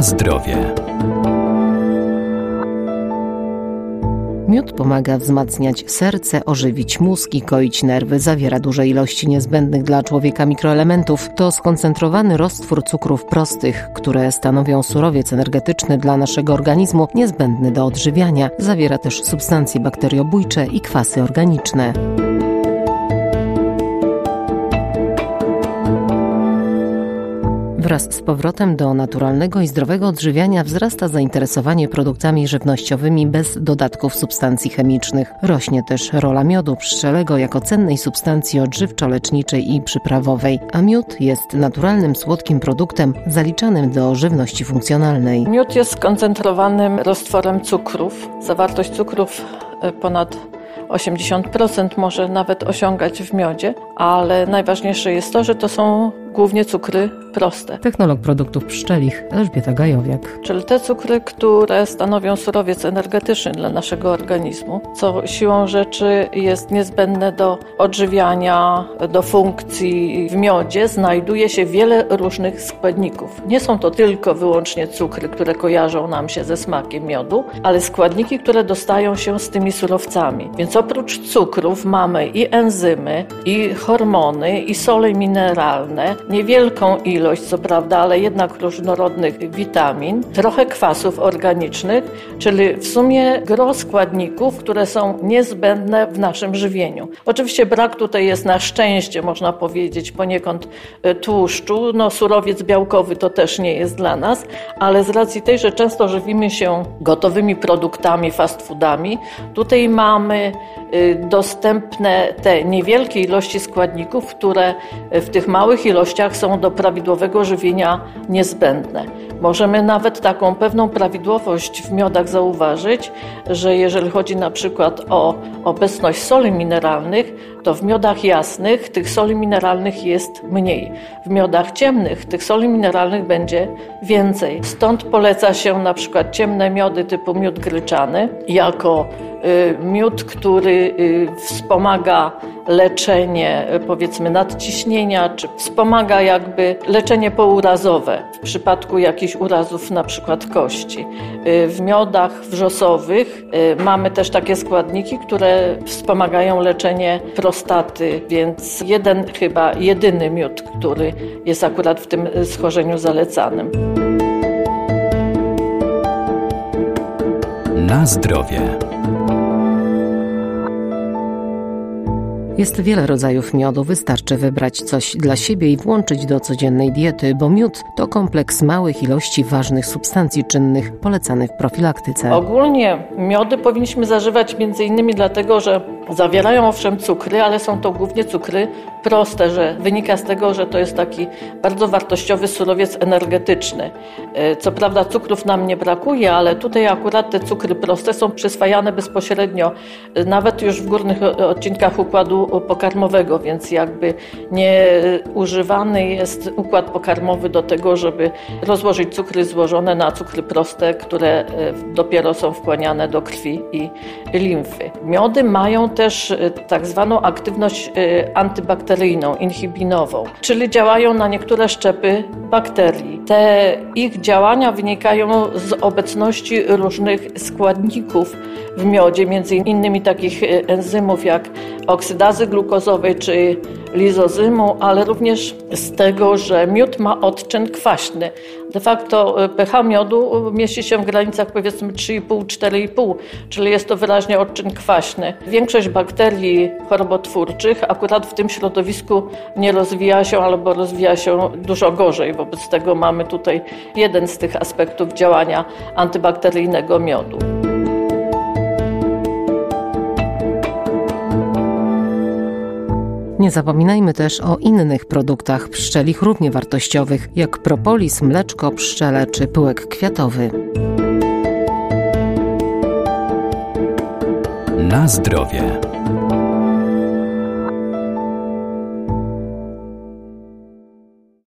Zdrowie. Miód pomaga wzmacniać serce, ożywić mózg i koić nerwy. Zawiera duże ilości niezbędnych dla człowieka mikroelementów. To skoncentrowany roztwór cukrów prostych, które stanowią surowiec energetyczny dla naszego organizmu, niezbędny do odżywiania. Zawiera też substancje bakteriobójcze i kwasy organiczne. Wraz z powrotem do naturalnego i zdrowego odżywiania wzrasta zainteresowanie produktami żywnościowymi bez dodatków substancji chemicznych. Rośnie też rola miodu pszczelego jako cennej substancji odżywczo-leczniczej i przyprawowej, a miód jest naturalnym słodkim produktem zaliczanym do żywności funkcjonalnej. Miód jest skoncentrowanym roztworem cukrów. Zawartość cukrów e, ponad 80% może nawet osiągać w miodzie, ale najważniejsze jest to, że to są głównie cukry proste. Technolog produktów pszczelich Elżbieta Gajowiak. Czyli te cukry, które stanowią surowiec energetyczny dla naszego organizmu, co siłą rzeczy jest niezbędne do odżywiania, do funkcji w miodzie, znajduje się wiele różnych składników. Nie są to tylko wyłącznie cukry, które kojarzą nam się ze smakiem miodu, ale składniki, które dostają się z tymi surowcami. Więc oprócz cukrów mamy i enzymy, i hormony, i sole mineralne, niewielką ilość, co prawda, ale jednak różnorodnych witamin, trochę kwasów organicznych, czyli w sumie gro składników, które są niezbędne w naszym żywieniu. Oczywiście brak tutaj jest na szczęście, można powiedzieć, poniekąd e, tłuszczu. No, surowiec białkowy to też nie jest dla nas, ale z racji tej, że często żywimy się gotowymi produktami, fast foodami, tutaj mamy dostępne te niewielkie ilości składników, które w tych małych ilościach są do prawidłowego żywienia niezbędne. Możemy nawet taką pewną prawidłowość w miodach zauważyć, że jeżeli chodzi na przykład o obecność soli mineralnych, to w miodach jasnych tych soli mineralnych jest mniej. W miodach ciemnych tych soli mineralnych będzie więcej. Stąd poleca się na przykład ciemne miody typu miód gryczany jako y, miód, który y, wspomaga leczenie y, powiedzmy nadciśnienia, czy wspomaga jakby leczenie pourazowe w przypadku jakichś urazów na przykład kości. W miodach wrzosowych mamy też takie składniki, które wspomagają leczenie prostaty, więc jeden chyba jedyny miód, który jest akurat w tym schorzeniu zalecanym. Na zdrowie. Jest wiele rodzajów miodu, wystarczy wybrać coś dla siebie i włączyć do codziennej diety, bo miód to kompleks małych ilości ważnych substancji czynnych polecanych w profilaktyce. Ogólnie miody powinniśmy zażywać innymi dlatego, że zawierają owszem cukry, ale są to głównie cukry proste, że wynika z tego, że to jest taki bardzo wartościowy surowiec energetyczny. E, co prawda cukrów nam nie brakuje, ale tutaj akurat te cukry proste są przyswajane bezpośrednio, e, nawet już w górnych odcinkach układu pokarmowego, więc jakby nie używany jest układ pokarmowy do tego, żeby rozłożyć cukry złożone na cukry proste, które e, dopiero są wkłaniane do krwi i limfy. Miody mają też e, tak zwaną aktywność e, antybakteryjną, inhibinową, czyli działają na niektóre szczepy bakterii. Te ich działania wynikają z obecności różnych składników w miodzie, między innymi takich enzymów jak oksydazy glukozowej czy lizozymu, ale również z tego, że miód ma odczyn kwaśny. De facto e, pH miodu mieści się w granicach powiedzmy 3,5-4,5, czyli jest to wyraźnie odczyn kwaśny. Większość bakterii chorobotwórczych akurat w tym środowisku nie rozwija się albo rozwija się dużo gorzej. Wobec tego mamy tutaj jeden z tych aspektów działania antybakteryjnego miodu. Nie zapominajmy też o innych produktach pszczelich równie wartościowych, jak propolis, mleczko pszczele czy pyłek kwiatowy. Na zdrowie.